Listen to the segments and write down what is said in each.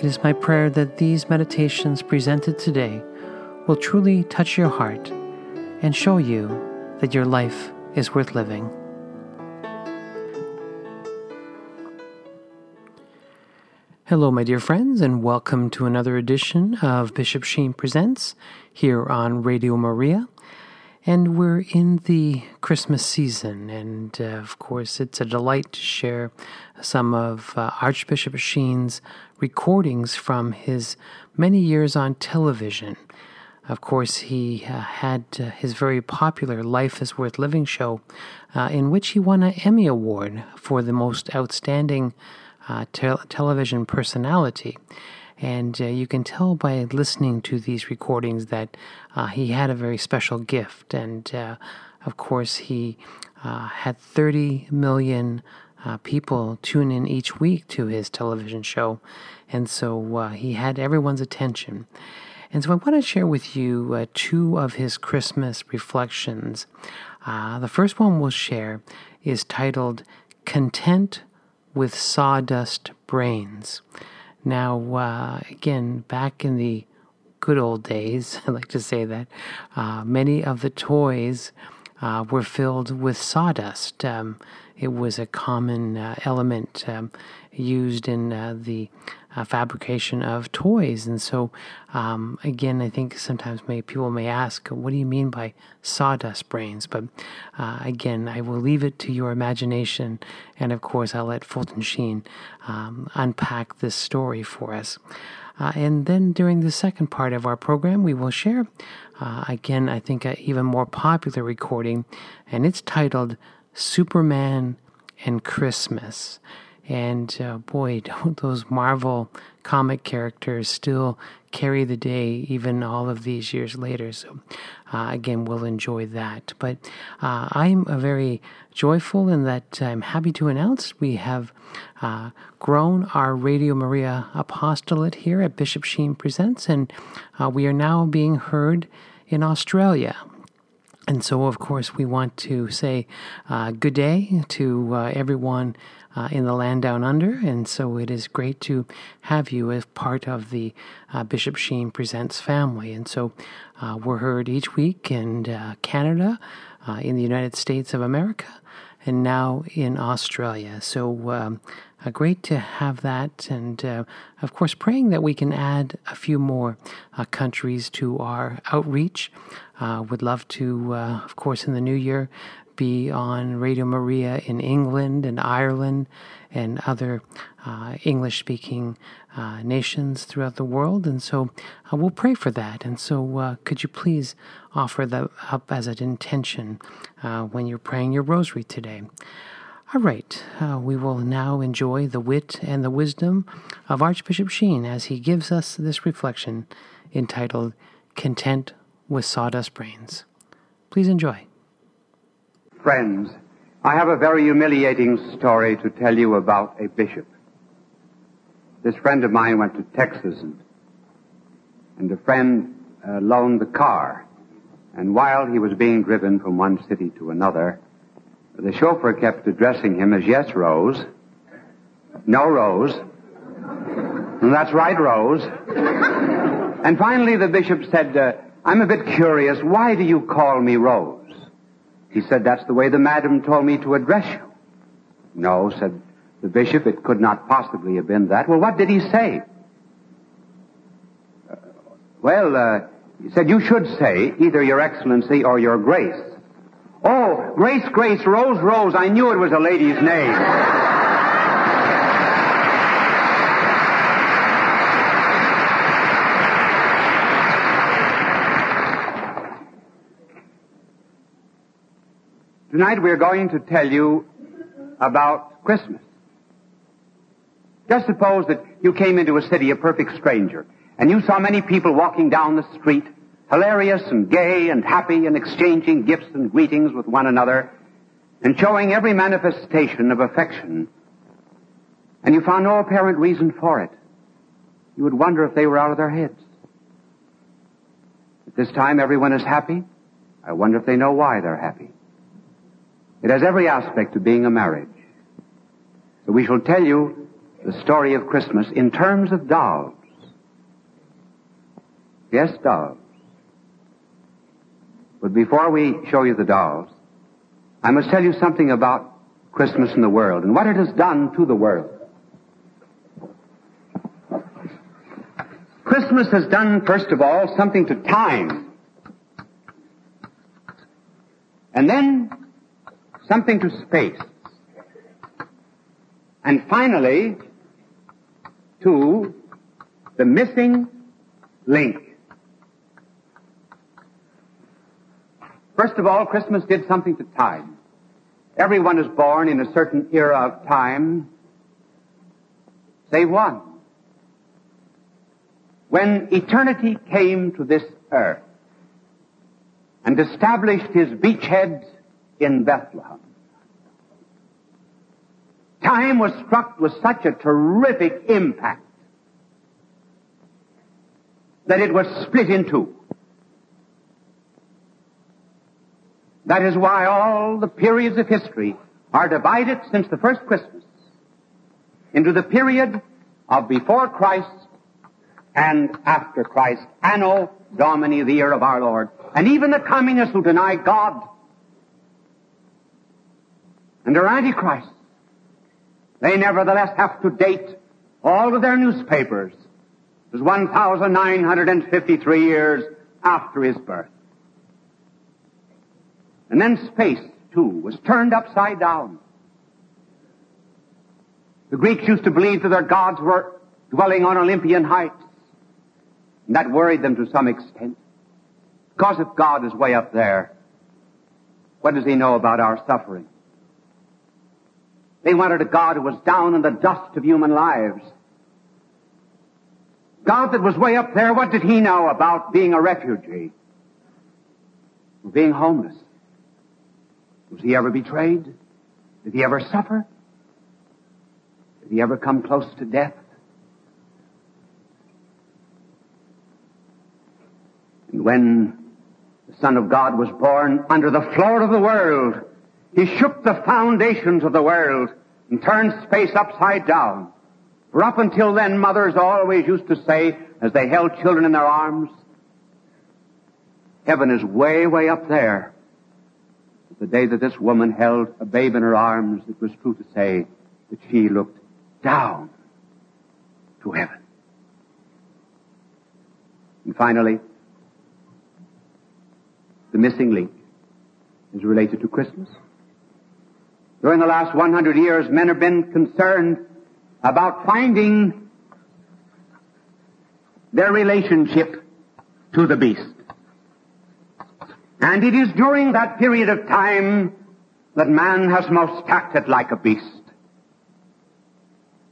It is my prayer that these meditations presented today will truly touch your heart and show you that your life is worth living. Hello, my dear friends, and welcome to another edition of Bishop Sheen Presents here on Radio Maria. And we're in the Christmas season, and uh, of course, it's a delight to share some of uh, Archbishop Sheen's recordings from his many years on television. Of course, he uh, had uh, his very popular Life is Worth Living show, uh, in which he won an Emmy Award for the most outstanding uh, te- television personality. And uh, you can tell by listening to these recordings that uh, he had a very special gift. And uh, of course, he uh, had 30 million uh, people tune in each week to his television show. And so uh, he had everyone's attention. And so I want to share with you two of his Christmas reflections. the first one we'll share is titled Content with Sawdust Brains. Now, uh, again, back in the good old days, I like to say that, uh, many of the toys uh, were filled with sawdust. Um, it was a common uh, element um, used in uh, the uh, fabrication of toys. And so, um, again, I think sometimes may, people may ask, what do you mean by sawdust brains? But uh, again, I will leave it to your imagination. And of course, I'll let Fulton Sheen um, unpack this story for us. Uh, and then during the second part of our program, we will share, uh, again, I think, an even more popular recording, and it's titled Superman and Christmas. And uh, boy, don't those Marvel comic characters still carry the day even all of these years later. So, uh, again, we'll enjoy that. But uh, I'm very joyful in that I'm happy to announce we have uh, grown our Radio Maria apostolate here at Bishop Sheen Presents, and uh, we are now being heard in Australia. And so, of course, we want to say uh, good day to uh, everyone uh, in the land down under. And so it is great to have you as part of the uh, Bishop Sheen Presents family. And so uh, we're heard each week in uh, Canada, uh, in the United States of America, and now in Australia. So um, uh, great to have that. And of course, praying that we can add a few more countries to our outreach. Would love to, of course, in the new year, be on Radio Maria in England and Ireland and other uh, English speaking uh, nations throughout the world. And so uh, we'll pray for that. And so uh, could you please offer that up as an intention uh, when you're praying your rosary today? All right, uh, we will now enjoy the wit and the wisdom of Archbishop Sheen as he gives us this reflection entitled Content with Sawdust Brains. Please enjoy. Friends, I have a very humiliating story to tell you about a bishop. This friend of mine went to Texas and, and a friend uh, loaned the car. And while he was being driven from one city to another, the chauffeur kept addressing him as yes, Rose. No, Rose. That's right, Rose. And finally the bishop said, uh, I'm a bit curious. Why do you call me Rose? He said, that's the way the madam told me to address you. No, said the bishop, it could not possibly have been that. Well, what did he say? Uh, well, uh, he said, you should say either your excellency or your grace. Oh, Grace, Grace, Rose, Rose, I knew it was a lady's name. Tonight we're going to tell you about Christmas. Just suppose that you came into a city a perfect stranger, and you saw many people walking down the street, hilarious and gay and happy and exchanging gifts and greetings with one another, and showing every manifestation of affection, and you found no apparent reason for it. You would wonder if they were out of their heads. At this time, everyone is happy. I wonder if they know why they're happy. It has every aspect of being a marriage. So we shall tell you the story of Christmas in terms of dolls. Yes, dolls. But before we show you the dolls, I must tell you something about Christmas in the world and what it has done to the world. Christmas has done, first of all, something to time. And then something to space. And finally, to the missing link. First of all, Christmas did something to time. Everyone is born in a certain era of time, save one. When eternity came to this earth and established his beachhead in Bethlehem, time was struck with such a terrific impact that it was split in two. That is why all the periods of history are divided since the first Christmas into the period of before Christ and after Christ, Anno Domini, the year of our Lord. And even the communists who deny God and are antichrist, they nevertheless have to date all of their newspapers as 1,953 years after his birth. And then space, too, was turned upside down. The Greeks used to believe that their gods were dwelling on Olympian heights. And that worried them to some extent. Because if God is way up there, what does he know about our suffering? They wanted a God who was down in the dust of human lives. God that was way up there, what did he know about being a refugee? Being homeless? Was he ever betrayed? Did he ever suffer? Did he ever come close to death? And when the Son of God was born under the floor of the world, he shook the foundations of the world and turned space upside down. For up until then, mothers always used to say, as they held children in their arms, heaven is way, way up there. But the day that this woman held a babe in her arms, it was true to say that she looked down to heaven. And finally, the missing link is related to Christmas. During the last 100 years, men have been concerned about finding their relationship to the beast. And it is during that period of time that man has most acted like a beast.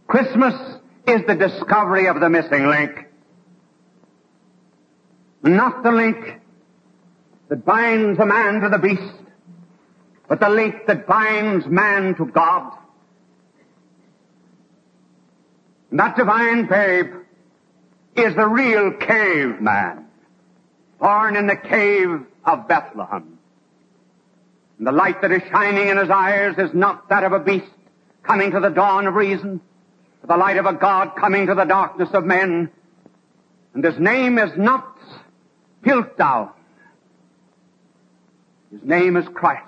Christmas is the discovery of the missing link. Not the link that binds a man to the beast, but the link that binds man to God. And that divine babe is the real caveman, born in the cave of Bethlehem. And the light that is shining in his eyes is not that of a beast coming to the dawn of reason, but the light of a God coming to the darkness of men. And his name is not Piltdown, his name is Christ,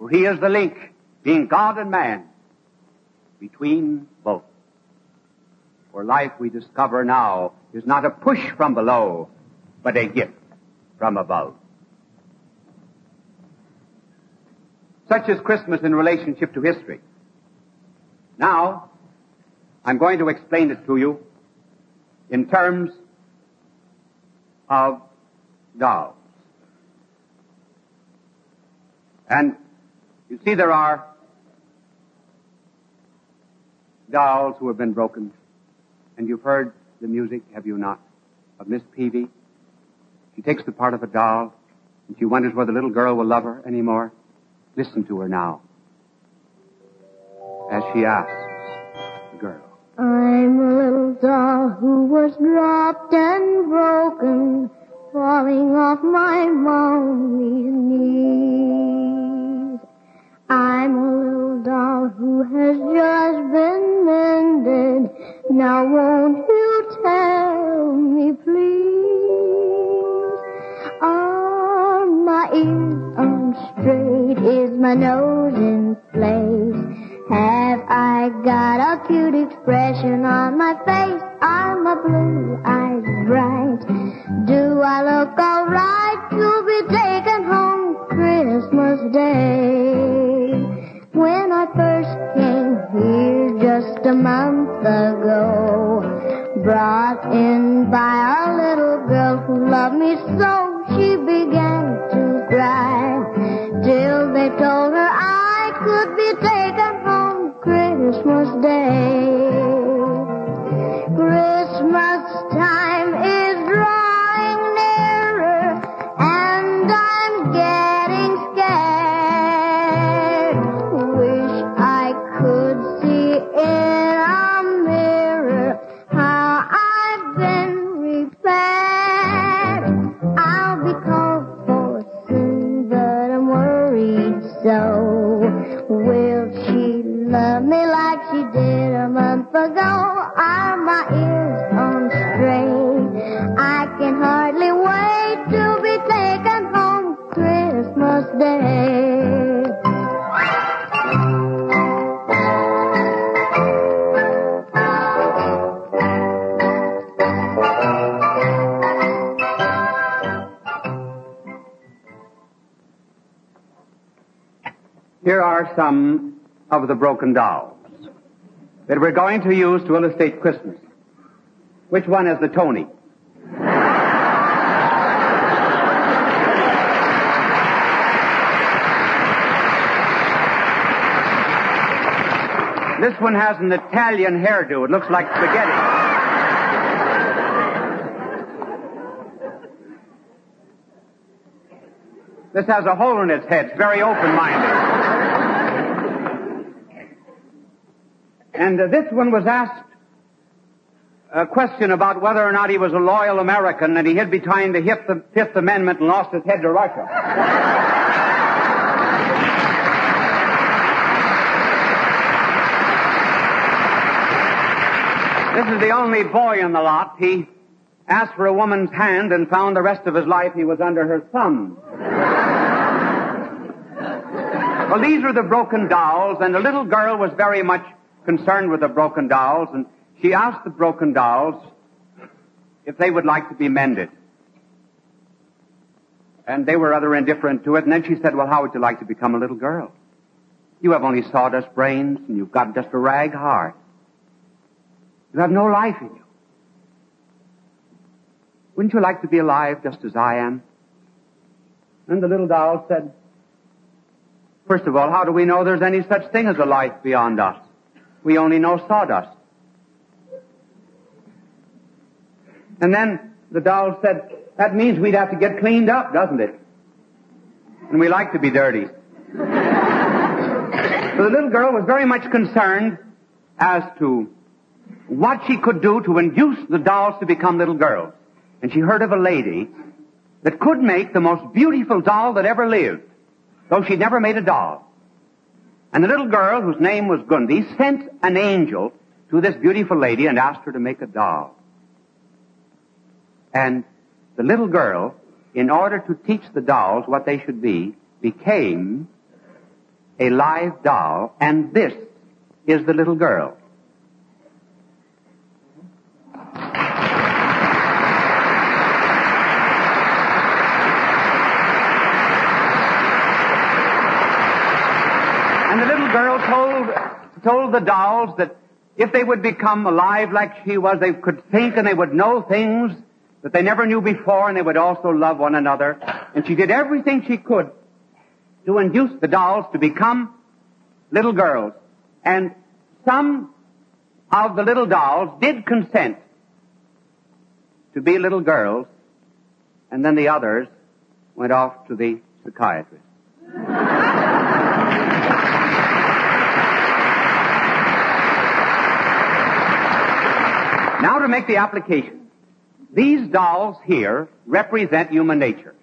for he is the link, being God and man, between both. For life we discover now is not a push from below, but a gift from above. Such is Christmas in relationship to history. Now, I'm going to explain it to you in terms of dolls. And you see there are dolls who have been broken. And you've heard the music, have you not, of Miss Peavy? She takes the part of a doll, and she wonders whether the little girl will love her anymore. Listen to her now, as she asks the girl. I'm a little doll who was dropped and broken, falling off my mommy's knees. I'm a little doll who has just been mended. Now won't you tell me, please? Are my ears on straight? Is my nose in place? Have I got a cute expression on my face? Are my blue eyes bright? Do I look alright to be taken home Christmas Day? A month ago, brought in by a little girl who loved me so, she began to cry till they told her I could be taken home Christmas Day. Are some of the broken dolls that we're going to use to illustrate Christmas. Which one is the Tony? This one has an Italian hairdo. It looks like spaghetti. This has a hole in its head. It's very open-minded. And uh, this one was asked a question about whether or not he was a loyal American and he hid behind the Fifth, the Fifth Amendment and lost his head to Russia. This is the only boy in the lot. He asked for a woman's hand and found the rest of his life he was under her thumb. well, these were the broken dolls, and the little girl was very much concerned with the broken dolls, and she asked the broken dolls if they would like to be mended. And they were rather indifferent to it, and then she said, well, how would you like to become a little girl? You have only sawdust brains, and you've got just a rag heart. You have no life in you. Wouldn't you like to be alive just as I am? And the little doll said, First of all, how do we know there's any such thing as a life beyond us? We only know sawdust. And then the doll said, That means we'd have to get cleaned up, doesn't it? And we like to be dirty. so the little girl was very much concerned as to what she could do to induce the dolls to become little girls. And she heard of a lady that could make the most beautiful doll that ever lived, though she'd never made a doll. And the little girl, whose name was Gundi, sent an angel to this beautiful lady and asked her to make a doll. And the little girl, in order to teach the dolls what they should be, became a live doll, and this is the little girl. And the little girl told, the dolls that if they would become alive like she was, they could think and they would know things that they never knew before and they would also love one another. And she did everything she could to induce the dolls to become little girls. And some of the little dolls did consent to be little girls, and then the others went off to the psychiatrist. make the application. These dolls here represent human nature.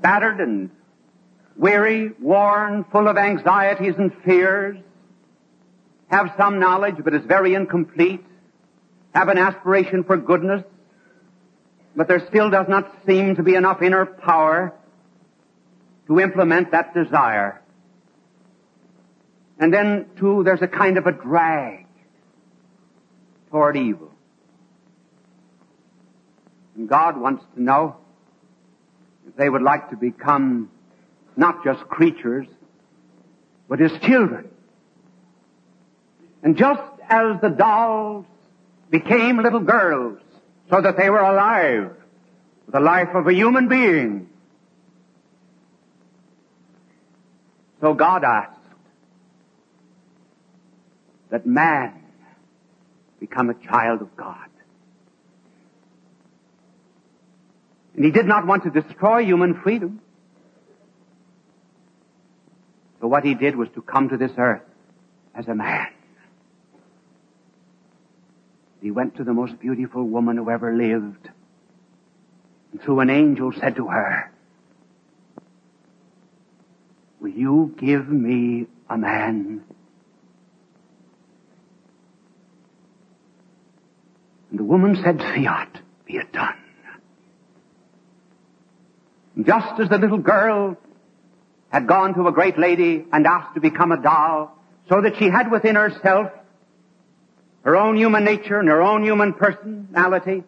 Battered and weary, worn, full of anxieties and fears, have some knowledge but is very incomplete, have an aspiration for goodness, but there still does not seem to be enough inner power to implement that desire. And then, too, there's a kind of a drag toward evil. And God wants to know if they would like to become not just creatures, but His children. And just as the dolls became little girls so that they were alive with the life of a human being, so God asked that man become a child of God. And he did not want to destroy human freedom. So what he did was to come to this earth as a man. He went to the most beautiful woman who ever lived. And through an angel said to her, Will you give me a man? And the woman said, Fiat, be it done. Just as the little girl had gone to a great lady and asked to become a doll, so that she had within herself her own human nature and her own human personality,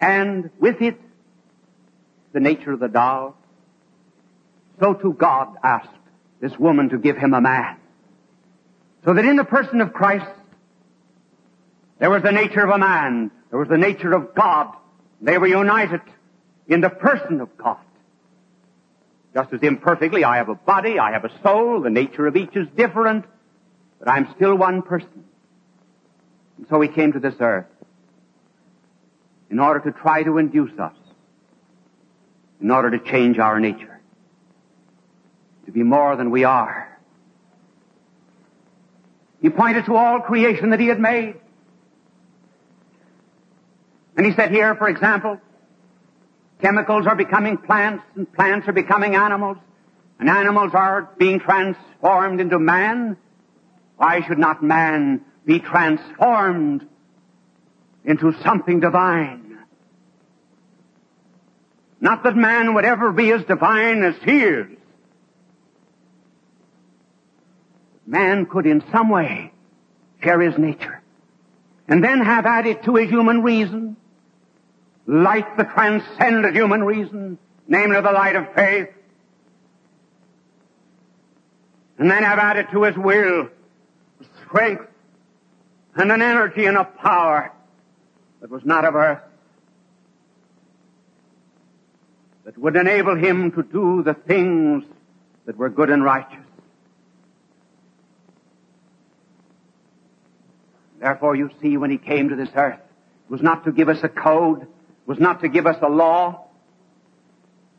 and with it the nature of the doll, so too God asked this woman to give him a man. So that in the person of Christ, there was the nature of a man, there was the nature of God. They were united in the person of God. Just as imperfectly, I have a body, I have a soul, the nature of each is different, but I'm still one person. And so he came to this earth in order to try to induce us, in order to change our nature, to be more than we are. He pointed to all creation that he had made. And he said here, for example, Chemicals are becoming plants and plants are becoming animals and animals are being transformed into man. Why should not man be transformed into something divine? Not that man would ever be as divine as he is. Man could in some way share his nature and then have added to his human reason light that transcended human reason, namely the light of faith. And then have added to his will strength and an energy and a power that was not of earth, that would enable him to do the things that were good and righteous. Therefore you see when he came to this earth, it was not to give us a code, was not to give us a law.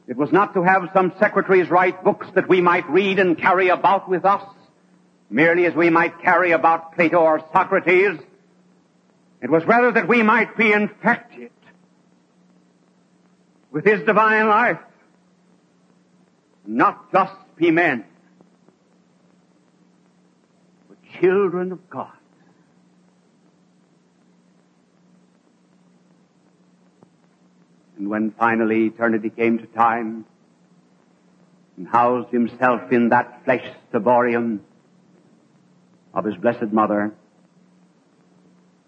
It was not to have some secretaries write books that we might read and carry about with us, merely as we might carry about Plato or Socrates. It was rather that we might be infected with His divine life, not just be men, but children of God. And when finally eternity came to time and housed himself in that flesh ciborium of his blessed mother,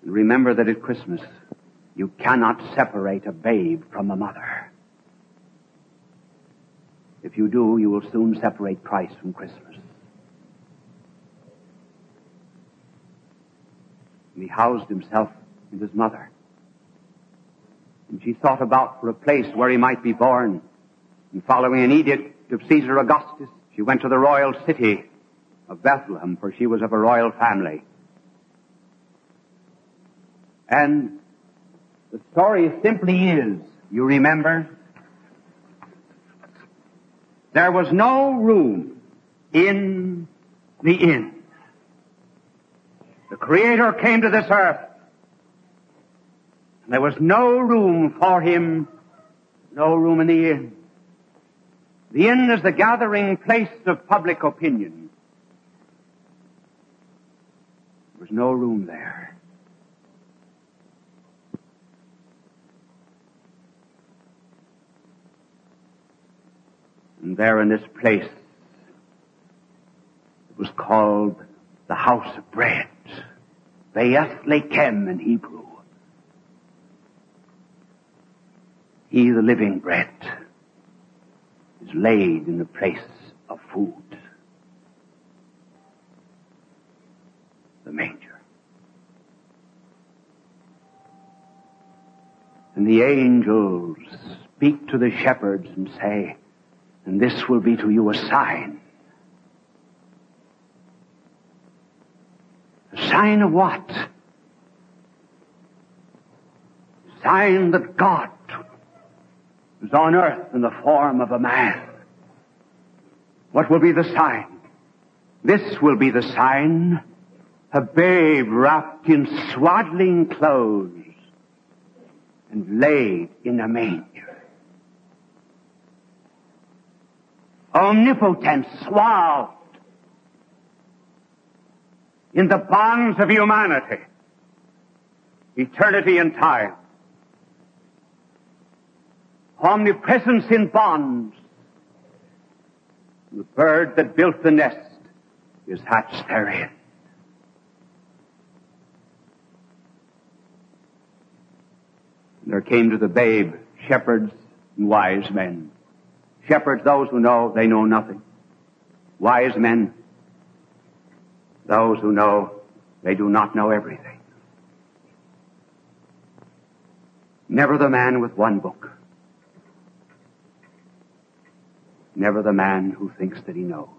and remember that at Christmas you cannot separate a babe from a mother. If you do, you will soon separate Christ from Christmas. And he housed himself in his mother. And she thought about for a place where he might be born. And following an edict of Caesar Augustus, she went to the royal city of Bethlehem, for she was of a royal family. And the story simply is, you remember, there was no room in the inn. The Creator came to this earth. There was no room for Him, no room in the inn. The inn is the gathering place of public opinion. There was no room there. And there in this place, it was called the house of bread. Beth Lechem in Hebrew. He, the living bread, is laid in the place of food. The manger. And the angels speak to the shepherds and say, and this will be to you a sign. A sign of what? A sign that God is on earth in the form of a man. What will be the sign? This will be the sign. A babe wrapped in swaddling clothes and laid in a manger. omnipotent, swathed in the bonds of humanity, eternity and time, omnipresence in bonds. The bird that built the nest is hatched therein. There came to the babe shepherds and wise men Shepherds, those who know they know nothing. Wise men, those who know they do not know everything. Never the man with one book. Never the man who thinks that he knows.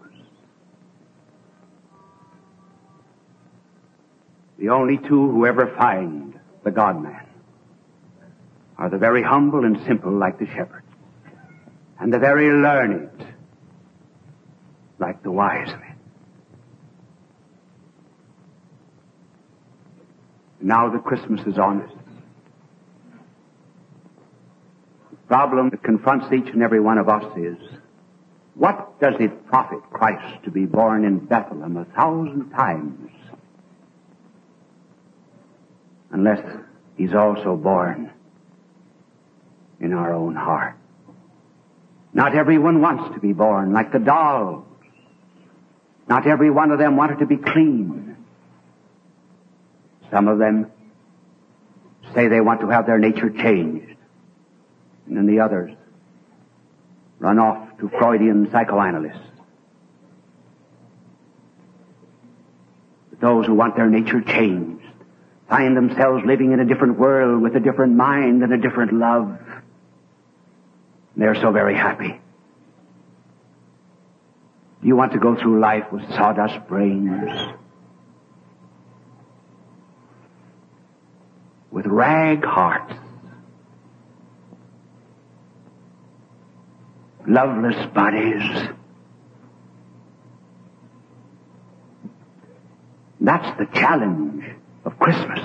The only two who ever find the God-man are the very humble and simple like the shepherd and the very learned, like the wise men. Now that Christmas is on us, the problem that confronts each and every one of us is, what does it profit Christ to be born in Bethlehem a thousand times unless he's also born in our own heart? Not everyone wants to be born like the dolls. Not every one of them wanted to be clean. Some of them say they want to have their nature changed. And then the others run off to Freudian psychoanalysts. Those who want their nature changed find themselves living in a different world with a different mind and a different love. They're so very happy. You want to go through life with sawdust brains, with rag hearts, loveless bodies. That's the challenge of Christmas.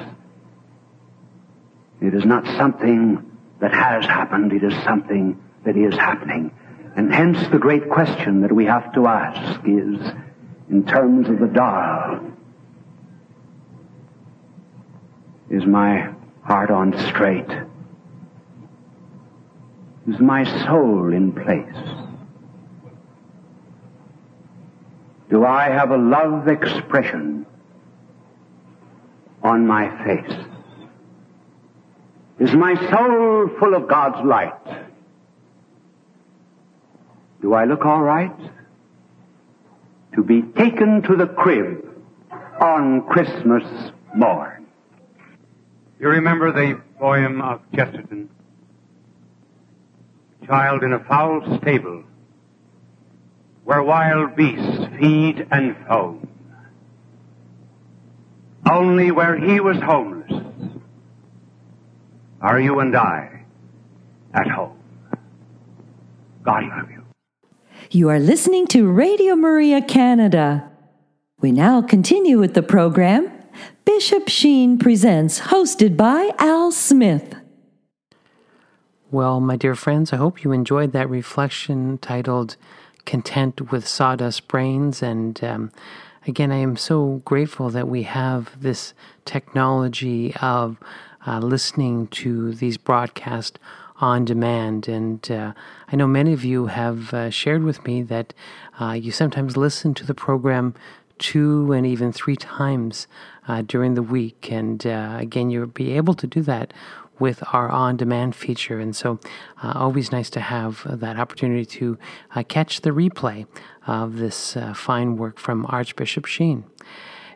It is not something that has happened, it is something that is happening. And hence the great question that we have to ask is, in terms of the doll, is my heart on straight? Is my soul in place? Do I have a love expression on my face? Is my soul full of God's light? Do I look all right? To be taken to the crib on Christmas morn. You remember the poem of Chesterton? Child in a foul stable, where wild beasts feed and foam. Only where he was homeless are you and I at home. God love you. You are listening to Radio Maria Canada. We now continue with the program Bishop Sheen Presents, hosted by Al Smith. Well, my dear friends, I hope you enjoyed that reflection titled Content with Sawdust Brains. And um, again, I am so grateful that we have this technology of uh, listening to these broadcasts on demand. And uh, I know many of you have uh, shared with me that uh, you sometimes listen to the program two and even three times uh, during the week. And uh, again, you'll be able to do that with our on demand feature. And so, uh, always nice to have that opportunity to uh, catch the replay of this uh, fine work from Archbishop Sheen.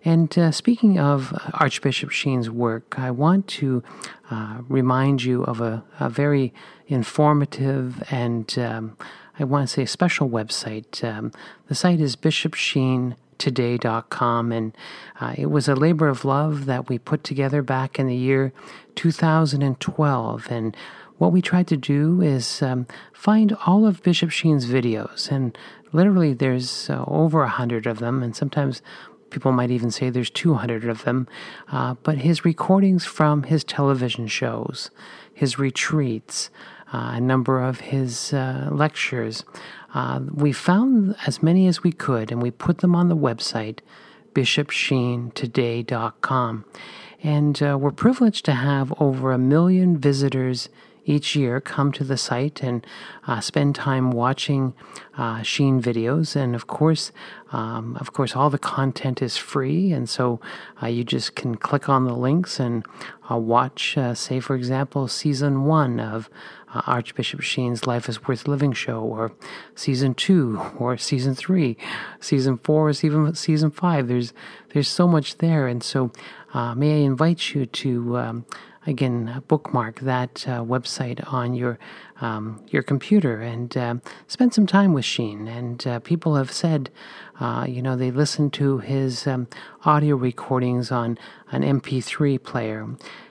And uh, speaking of Archbishop Sheen's work, I want to uh, remind you of a, a very informative and um, I want to say special website. Um, the site is Bishop Sheen today.com. And uh, it was a labor of love that we put together back in the year 2012. And what we tried to do is um, find all of Bishop Sheen's videos. And literally, there's uh, over a hundred of them. And sometimes people might even say there's 200 of them. Uh, but his recordings from his television shows, his retreats, uh, a number of his uh, lectures. Uh, we found as many as we could and we put them on the website, bishopsheentoday.com. And uh, we're privileged to have over a million visitors each year come to the site and uh, spend time watching uh, Sheen videos. And of course, um, of course, all the content is free, and so uh, you just can click on the links and uh, watch, uh, say, for example, season one of uh, Archbishop Sheen's Life is Worth Living show, or season two, or season three, season four, or even season five. There's there's so much there, and so may I invite you to. Um, again bookmark that uh, website on your um, your computer and uh, spend some time with Sheen. And uh, people have said, uh, you know, they listen to his um, audio recordings on an MP3 player,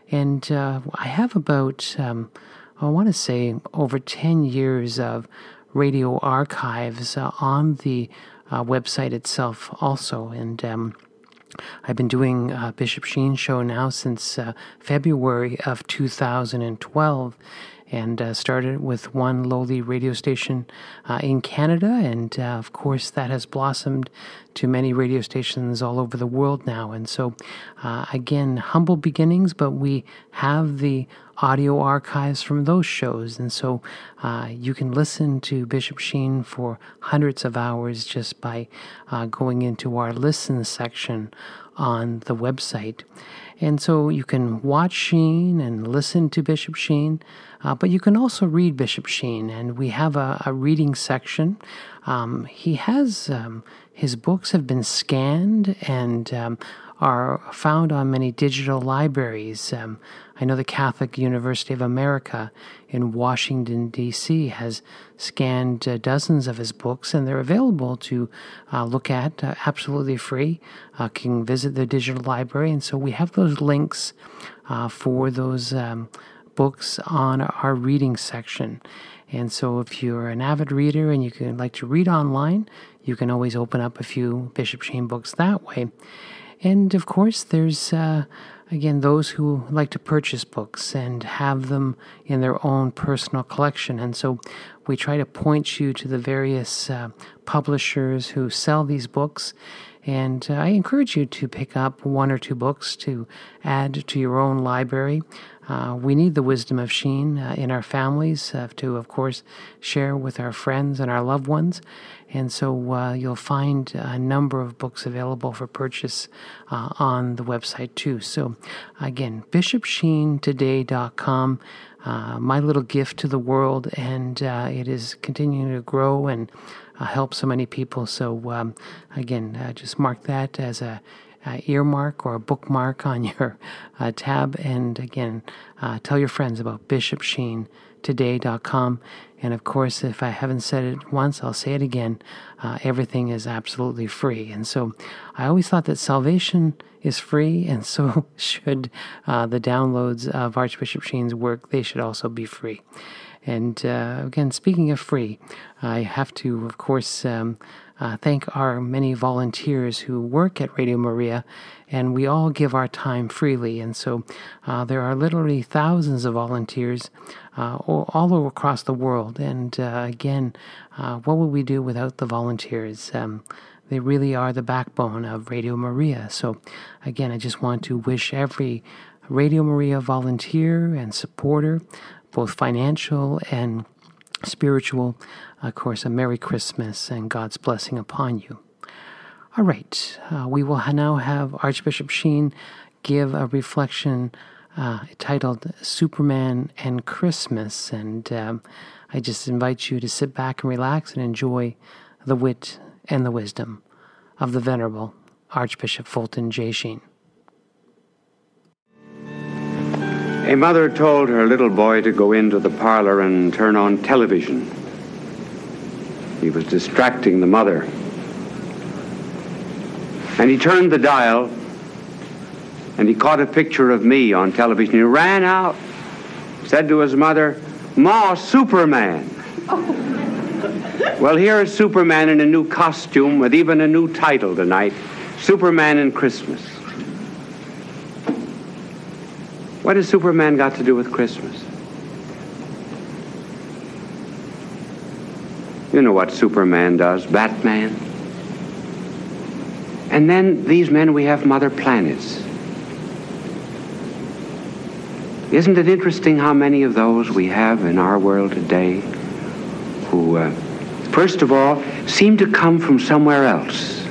and uh, I have about um, I want to say over ten years of radio archives uh, on the website itself also, and um, I've been doing uh, Bishop Sheen show now since uh, February of 2012 and uh, started with one lowly radio station uh, in Canada. And uh, of course, that has blossomed to many radio stations all over the world now. And so, uh, again, humble beginnings, but we have the audio archives from those shows. And so uh, you can listen to Bishop Sheen for hundreds of hours just by uh, going into our listen section on the website. And so you can watch Sheen and listen to Bishop Sheen, uh, but you can also read Bishop Sheen. And we have a, a reading section. Um, he has um, his books have been scanned and um, are found on many digital libraries. Um, I know the Catholic University of America in Washington, D.C., has scanned uh, dozens of his books, and they're available to uh, look at uh, absolutely free. Uh, can visit the digital library, and so we have those links uh, for those um, books on our reading section. And so, if you're an avid reader and you can like to read online, you can always open up a few Bishop Sheen books that way. And of course, there's uh, again those who like to purchase books and have them in their own personal collection. And so we try to point you to the various uh, publishers who sell these books. And uh, I encourage you to pick up one or two books to add to your own library. Uh, we need the wisdom of Sheen uh, in our families uh, to, of course, share with our friends and our loved ones. And so uh, you'll find a number of books available for purchase uh, on the website too. So again, bishopsheentoday.com, uh, my little gift to the world, and it is continuing to grow and help so many people. So um, again, just mark that as a uh, earmark or a bookmark on your uh, tab. And again, uh, tell your friends about bishopsheentoday.com. And of course, if I haven't said it once, I'll say it again. Uh, everything is absolutely free. And so I always thought that salvation is free, and so should uh, the downloads of Archbishop Sheen's work, they should also be free. And uh, again, speaking of free, I have to, of course, um, uh, thank our many volunteers who work at Radio Maria, and we all give our time freely. And so uh, there are literally thousands of volunteers uh, all across the world. And uh, again, uh, what would we do without the volunteers? Um, they really are the backbone of Radio Maria. So, again, I just want to wish every Radio Maria volunteer and supporter both financial and spiritual. Of course, a Merry Christmas and God's blessing upon you. All right, uh, we will now have Archbishop Sheen give a reflection uh, titled Superman and Christmas. And um, I just invite you to sit back and relax and enjoy the wit and the wisdom of the Venerable Archbishop Fulton J. Sheen. A mother told her little boy to go into the parlor and turn on television. He was distracting the mother. And he turned the dial and he caught a picture of me on television. He ran out, said to his mother, Ma, Superman. Oh. well, here is Superman in a new costume with even a new title tonight Superman and Christmas. What has Superman got to do with Christmas? You know what Superman does, Batman. And then these men, we have mother planets. Isn't it interesting how many of those we have in our world today who, uh, first of all, seem to come from somewhere else,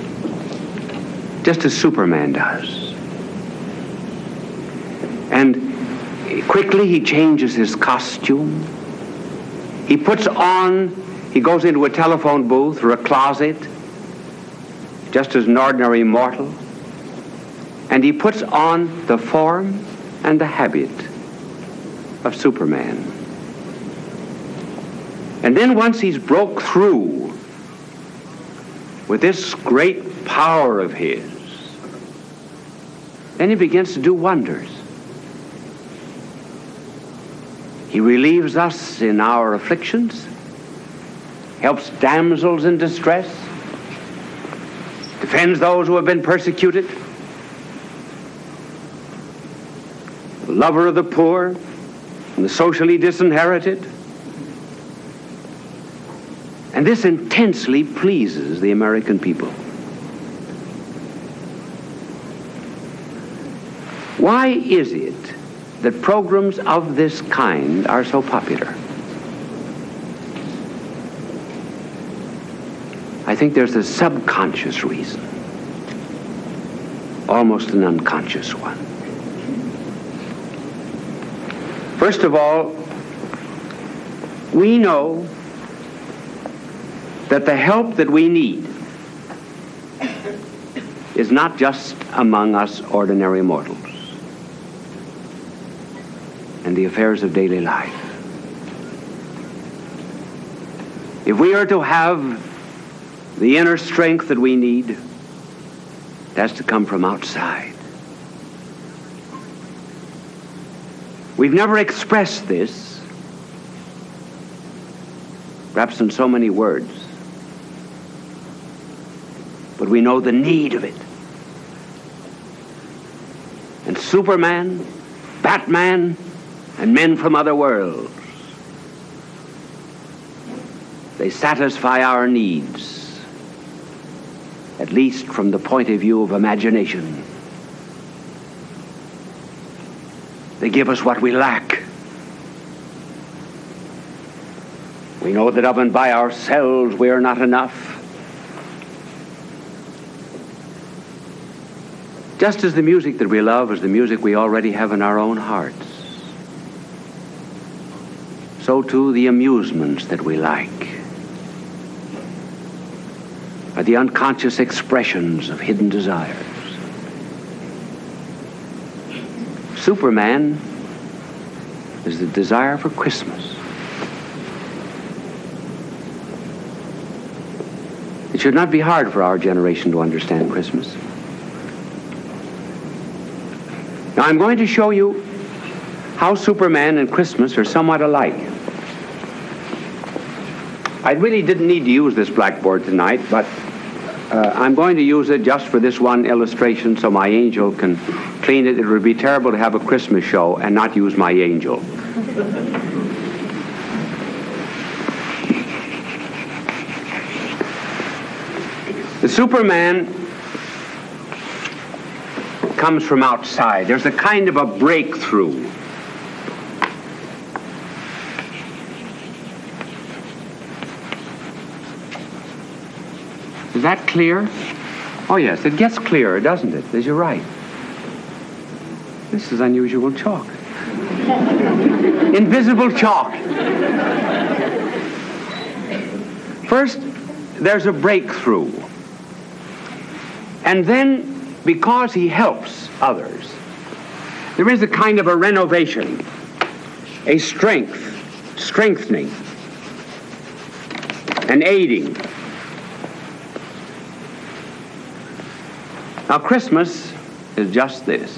just as Superman does? And quickly he changes his costume. He puts on, he goes into a telephone booth or a closet, just as an ordinary mortal, and he puts on the form and the habit of Superman. And then once he's broke through with this great power of his, then he begins to do wonders. He relieves us in our afflictions, helps damsels in distress, defends those who have been persecuted, the lover of the poor and the socially disinherited. And this intensely pleases the American people. Why is it that programs of this kind are so popular. Think there's a subconscious reason, almost an unconscious one. First of all, we know that the help that we need is not just among us ordinary mortals and the affairs of daily life. If we are to have the inner strength that we need, has to come from outside. We've never expressed this, perhaps in so many words, but we know the need of it. And Superman, Batman, and men from other worlds. They satisfy our needs, at least from the point of view of imagination. They give us what we lack. We know that of and by ourselves we are not enough. Just as the music that we love is the music we already have in our own hearts so too the amusements that we like are the unconscious expressions of hidden desires. Superman is the desire for Christmas. It should not be hard for our generation to understand Christmas. Now, I'm going to show you how Superman and Christmas are somewhat alike. I really didn't need to use this blackboard tonight, but uh, I'm going to use it just for this one illustration so my angel can clean it. It would be terrible to have a Christmas show and not use my angel. the Superman comes from outside. There's a kind of a breakthrough. Is that clear? Oh, yes, it gets clearer, doesn't it? As you're right. This is unusual chalk. Invisible chalk. First, there's a breakthrough. And then, because he helps others, there is a kind of a renovation, a strength, strengthening, an aiding. Now, Christmas is just this.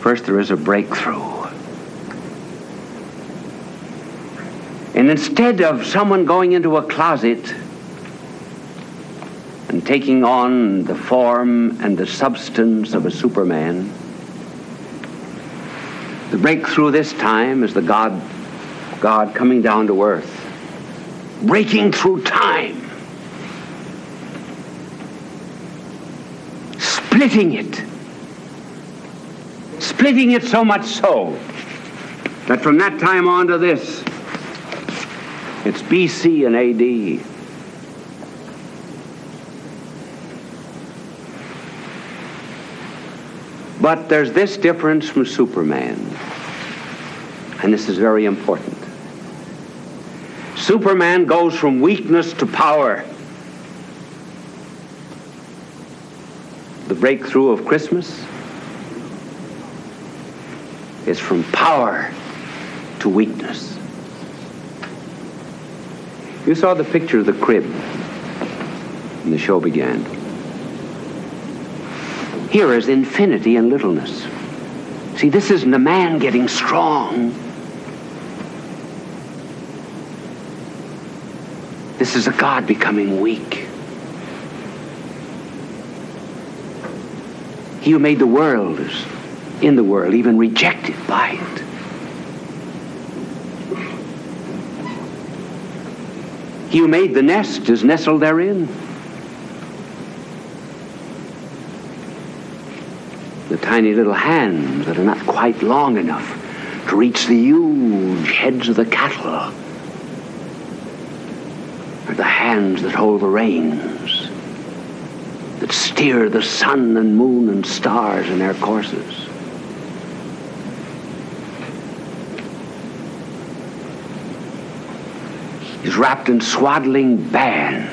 First, there is a breakthrough. And instead of someone going into a closet and taking on the form and the substance of a Superman, the breakthrough this time is the God, God coming down to earth, breaking through time splitting it. Splitting it so much so that from that time on to this, it's BC and AD. But there's this difference from Superman, and this is very important. Superman goes from weakness to power. Breakthrough of Christmas is from power to weakness. You saw the picture of the crib when the show began. Here is infinity and littleness. See, this isn't a man getting strong. This is a God becoming weak. He who made the world is in the world, even rejected by it. He who made the nest is nestled therein. The tiny little hands that are not quite long enough to reach the huge heads of the cattle are the hands that hold the reins steer the sun and moon and stars in their courses. He's wrapped in swaddling bands.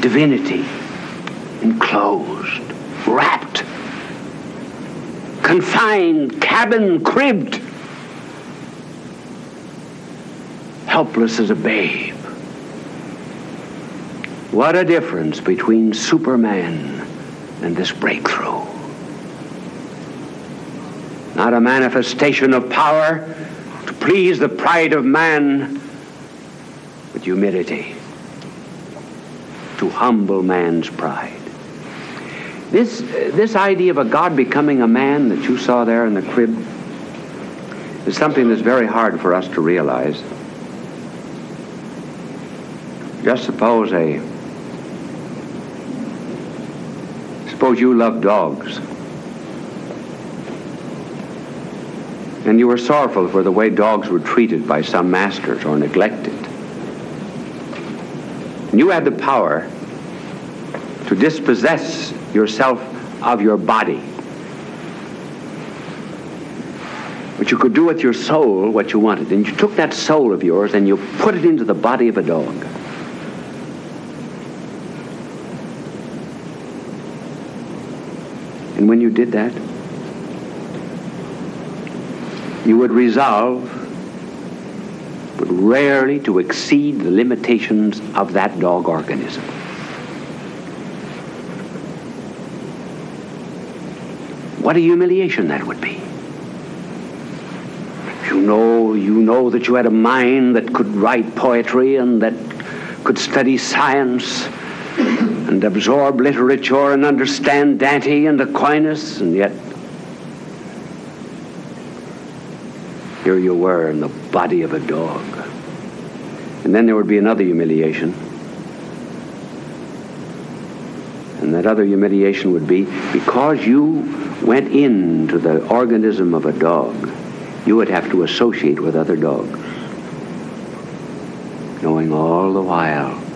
Divinity enclosed, wrapped, confined, cabin, cribbed. Helpless as a babe. What a difference between Superman and this breakthrough. Not a manifestation of power to please the pride of man, but humility to humble man's pride. This, uh, this idea of a God becoming a man that you saw there in the crib is something that's very hard for us to realize. Just suppose a suppose you love dogs. And you were sorrowful for the way dogs were treated by some masters or neglected. And you had the power to dispossess yourself of your body. But you could do with your soul what you wanted. And you took that soul of yours and you put it into the body of a dog. And when you did that, you would resolve, but rarely to exceed the limitations of that dog organism. What a humiliation that would be. You know, you know that you had a mind that could write poetry and that could study science and absorb literature and understand Dante and Aquinas, and yet here you were in the body of a dog. And then there would be another humiliation. And that other humiliation would be because you went into the organism of a dog, you would have to associate with other dogs, knowing all the while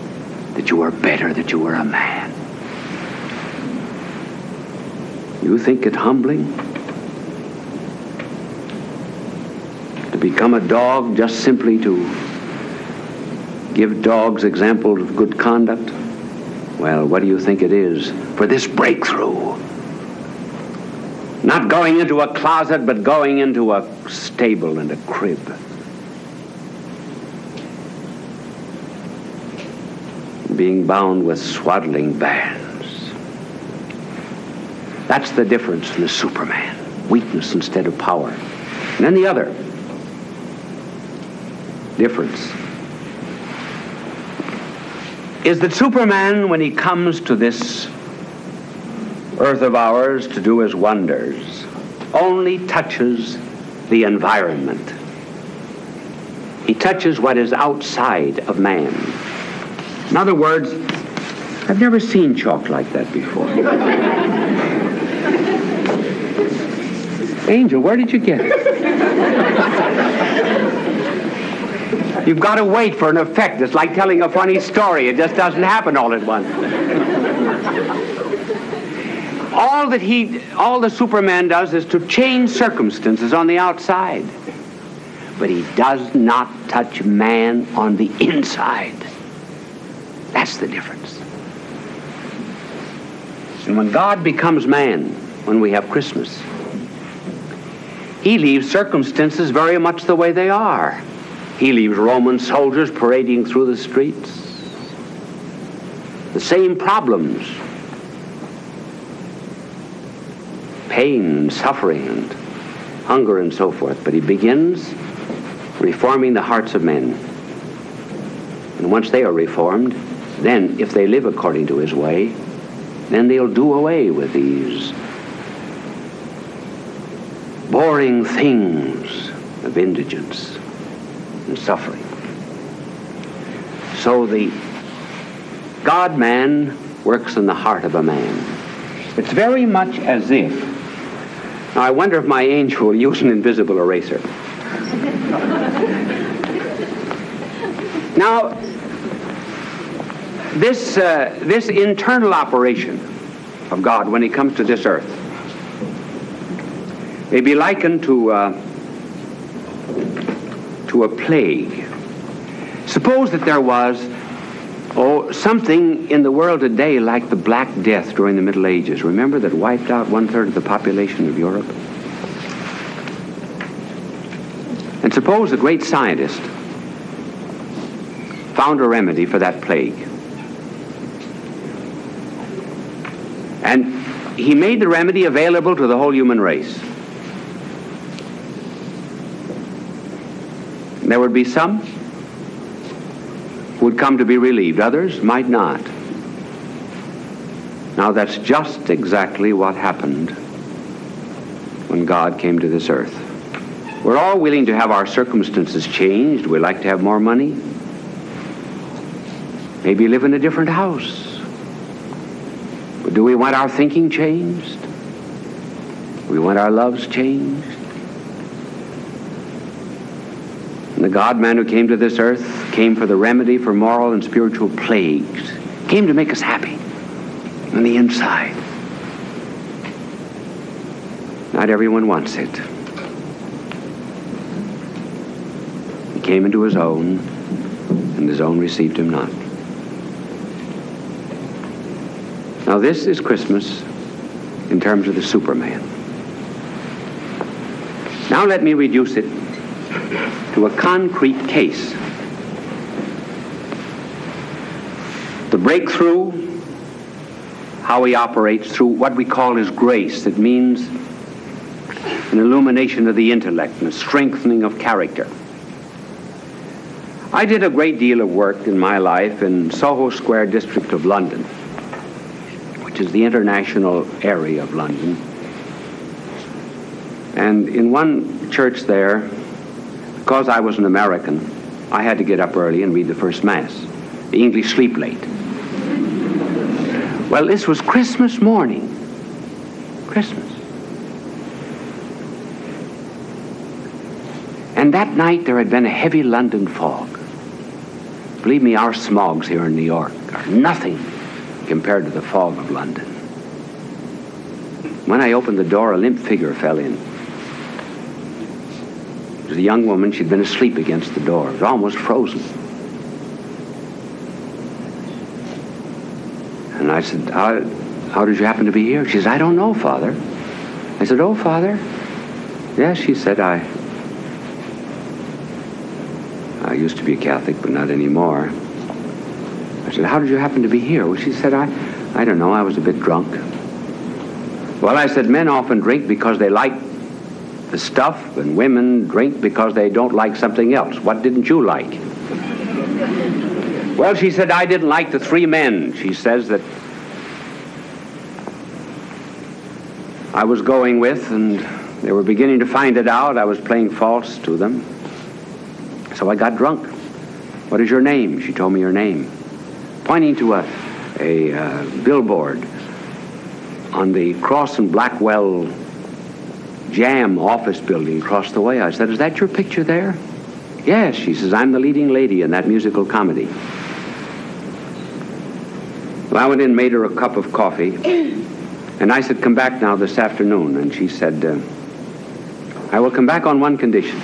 that you were better, that you were a man. You think it humbling? To become a dog just simply to give dogs examples of good conduct? Well, what do you think it is for this breakthrough? Not going into a closet, but going into a stable and a crib. Being bound with swaddling bands. That's the difference in the Superman. Weakness instead of power. And then the other difference is that Superman, when he comes to this earth of ours to do his wonders, only touches the environment. He touches what is outside of man. In other words, I've never seen chalk like that before. Angel, where did you get it? You've got to wait for an effect. It's like telling a funny story. It just doesn't happen all at once. all that he, all the Superman does is to change circumstances on the outside. But he does not touch man on the inside. That's the difference. And when God becomes man, when we have Christmas, he leaves circumstances very much the way they are. He leaves Roman soldiers parading through the streets. The same problems pain suffering and hunger and so forth. But he begins reforming the hearts of men. And once they are reformed, then if they live according to his way, then they'll do away with these boring things of indigence and suffering. So the God man works in the heart of a man. It's very much as if. Now, I wonder if my angel will use an invisible eraser. now, this, uh, this internal operation of God when he comes to this earth may be likened to, uh, to a plague. Suppose that there was oh, something in the world today like the Black Death during the Middle Ages. Remember that wiped out one third of the population of Europe? And suppose a great scientist found a remedy for that plague. And he made the remedy available to the whole human race. There would be some who would come to be relieved, others might not. Now, that's just exactly what happened when God came to this earth. We're all willing to have our circumstances changed. We like to have more money. Maybe live in a different house. Do we want our thinking changed? We want our loves changed? And the God man who came to this earth came for the remedy for moral and spiritual plagues, came to make us happy on the inside. Not everyone wants it. He came into his own, and his own received him not. Now, this is Christmas in terms of the Superman. Now let me reduce it to a concrete case. The breakthrough, how he operates through what we call his grace. It means an illumination of the intellect and a strengthening of character. I did a great deal of work in my life in Soho Square district of London, which is the international area of London. And in one church there, because I was an American, I had to get up early and read the first Mass. The English sleep late. Well, this was Christmas morning. Christmas. And that night there had been a heavy London fog. Believe me, our smogs here in New York are nothing compared to the fog of London. When I opened the door, a limp figure fell in. It was a young woman. She'd been asleep against the door. It was almost frozen. And I said, how, how did you happen to be here? She said, I don't know, Father. I said, oh, Father. Yes, she said, I, I used to be a Catholic, but not anymore. Said, how did you happen to be here? Well, she said, I, I don't know, I was a bit drunk. Well, I said, men often drink because they like the stuff, and women drink because they don't like something else. What didn't you like? well, she said, I didn't like the three men. She says that I was going with, and they were beginning to find it out. I was playing false to them. So I got drunk. What is your name? She told me her name. Pointing to a, a uh, billboard on the Crosse and Blackwell Jam office building across the way. I said, Is that your picture there? Yes, she says, I'm the leading lady in that musical comedy. Well, I went in made her a cup of coffee. And I said, Come back now this afternoon. And she said, uh, I will come back on one condition.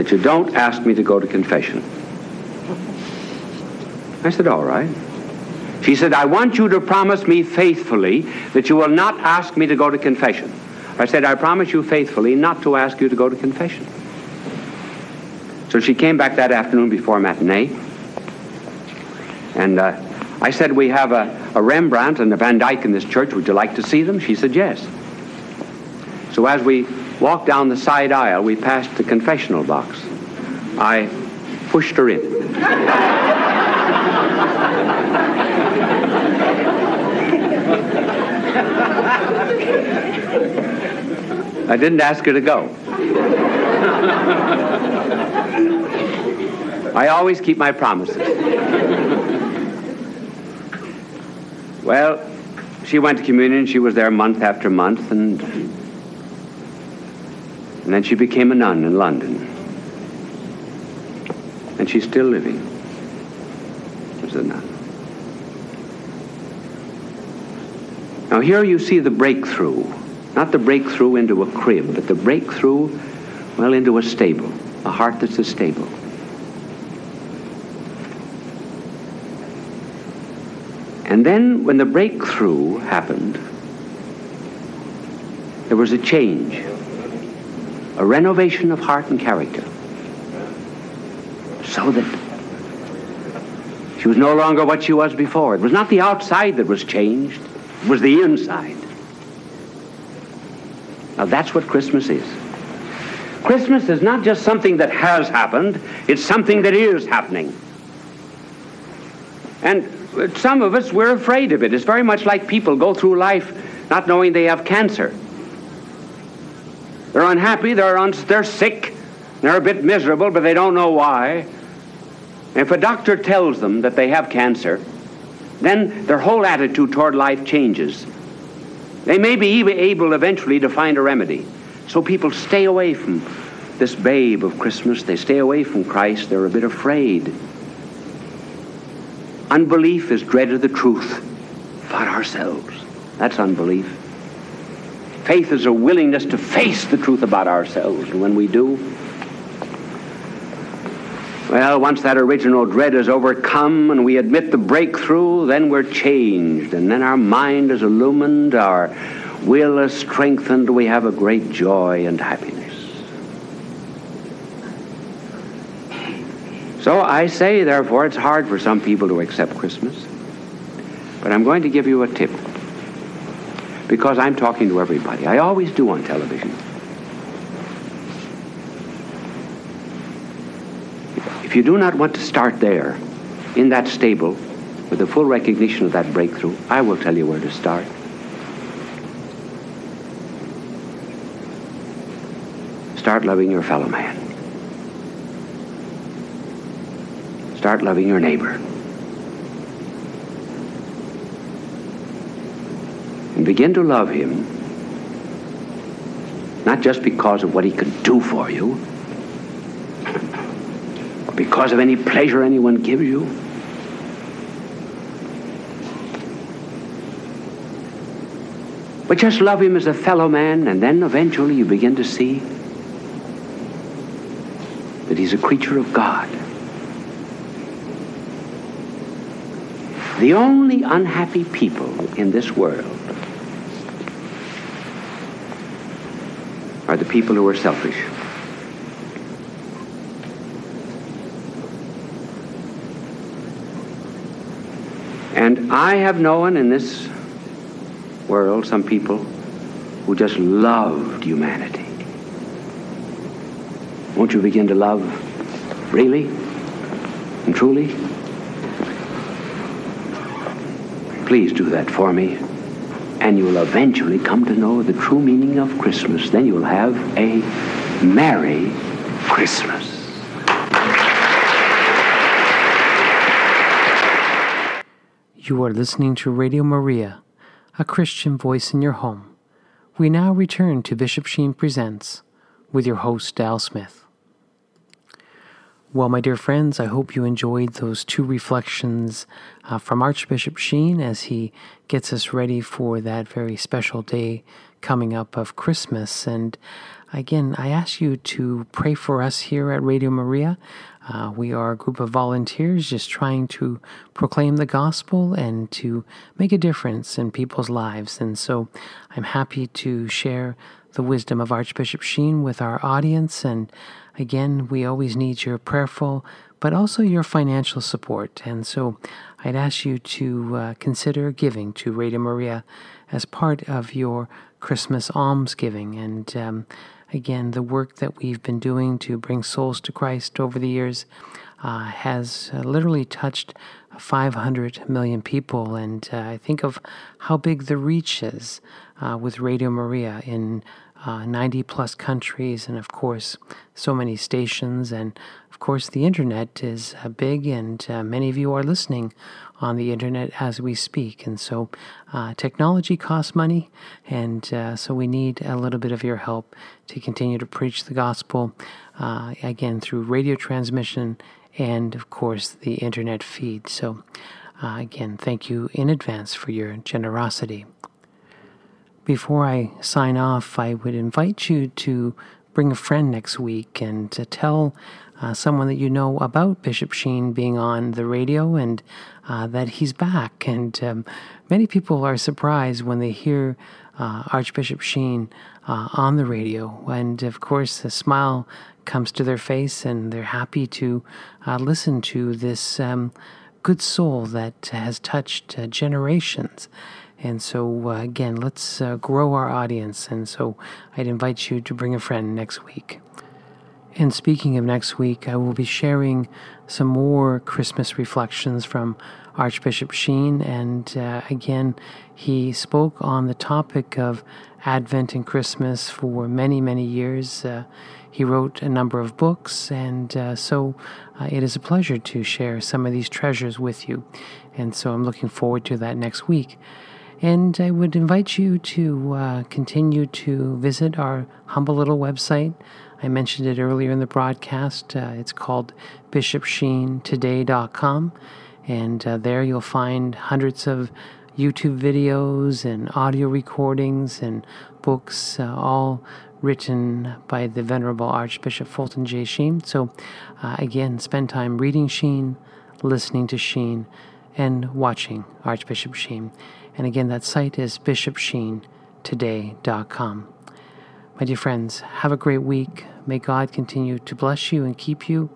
That you don't ask me to go to confession. I said, All right. She said, I want you to promise me faithfully that you will not ask me to go to confession. I said, I promise you faithfully not to ask you to go to confession. So she came back that afternoon before matinee. And uh, I said, We have a, a Rembrandt and a Van Dyck in this church. Would you like to see them? She said, Yes. So as we walked down the side aisle, we passed the confessional box. I pushed her in. I didn't ask her to go. I always keep my promises. well, she went to communion. She was there month after month, and, and then she became a nun in London. And she's still living as a nun. Now, here you see the breakthrough not the breakthrough into a crib, but the breakthrough, well, into a stable, a heart that's a stable. And then when the breakthrough happened, there was a change, a renovation of heart and character. So that she was no longer what she was before. It was not the outside that was changed, it was the inside. Now that's what Christmas is. Christmas is not just something that has happened, it's something that is happening. And some of us, we're afraid of it. It's very much like people go through life not knowing they have cancer. They're unhappy, they're, un- they're sick, they're a bit miserable, but they don't know why. If a doctor tells them that they have cancer, then their whole attitude toward life changes. They may be able eventually to find a remedy. So people stay away from this babe of Christmas. They stay away from Christ. They're a bit afraid. Unbelief is dread of the truth about ourselves. That's unbelief. Faith is a willingness to face the truth about ourselves. And when we do, Well, once that original dread is overcome and we admit the breakthrough, then we're changed. And then our mind is illumined, our will is strengthened, we have a great joy and happiness. So I say, therefore, it's hard for some people to accept Christmas. But I'm going to give you a tip. Because I'm talking to everybody. I always do on television. If you do not want to start there, in that stable, with the full recognition of that breakthrough, I will tell you where to start. Start loving your fellow man. Start loving your neighbor. Begin to love him, not just because of what he can do for you, or because of any pleasure anyone gives you. But just love him as a fellow man, and then eventually you begin to see that he's a creature of God. The only unhappy people in this world are the people who are selfish. And I have known in this world some people who just loved humanity. Won't you begin to love really and truly? Please do that for me. And you will eventually come to know the true meaning of Christmas. Then you'll have a Merry Christmas. You are listening to Radio Maria, a Christian voice in your home. We now return to Bishop Sheen Presents with your host, Al Smith. Well, my dear friends, I hope you enjoyed those two reflections uh, from Archbishop Sheen as he gets us ready for that very special day coming up of Christmas. And again, I ask you to pray for us here at Radio Maria. Uh, we are a group of volunteers just trying to proclaim the gospel and to make a difference in people's lives. And so I'm happy to share the wisdom of Archbishop Sheen with our audience. And again, we always need your prayerful, but also your financial support. And so I'd ask you to uh, consider giving to Radio Maria as part of your Christmas almsgiving. And um, again, the work that we've been doing to bring souls to Christ over the years uh, has uh, literally touched 500 million people. And uh, I think of how big the reach is uh, with Radio Maria in uh, 90 plus countries, and of course, so many stations. And of course, the internet is uh, big, and uh, many of you are listening on the internet as we speak. And so, uh, technology costs money, and uh, so we need a little bit of your help to continue to preach the gospel uh, again through radio transmission and, of course, the internet feed. So, again, thank you in advance for your generosity. Before I sign off, I would invite you to bring a friend next week and to tell uh, someone that you know about Bishop Sheen being on the radio and uh, that he's back. And um, many people are surprised when they hear uh, Archbishop Sheen uh, on the radio. And of course, a smile comes to their face and they're happy to uh, listen to this um, good soul that has touched uh, generations. And so, uh, again, let's uh, grow our audience. And so, I'd invite you to bring a friend next week. And speaking of next week, I will be sharing some more Christmas reflections from Archbishop Sheen. And uh, again, he spoke on the topic of Advent and Christmas for many, many years. Uh, he wrote a number of books, and uh, so uh, it is a pleasure to share some of these treasures with you. And so I'm looking forward to that next week. And I would invite you to uh, continue to visit our humble little website. I mentioned it earlier in the broadcast. Uh, it's called bishopsheentoday.com. And uh, there you'll find hundreds of YouTube videos and audio recordings and books, uh, all written by the Venerable Archbishop Fulton J. Sheen. So, uh, again, spend time reading Sheen, listening to Sheen, and watching Archbishop Sheen. And again, that site is bishopsheentoday.com. My dear friends, have a great week. May God continue to bless you and keep you.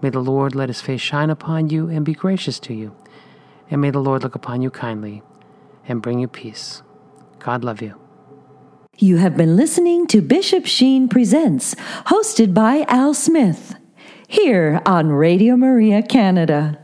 May the Lord let his face shine upon you and be gracious to you. And may the Lord look upon you kindly and bring you peace. God love you. You have been listening to Bishop Sheen Presents, hosted by Al Smith, here on Radio Maria Canada.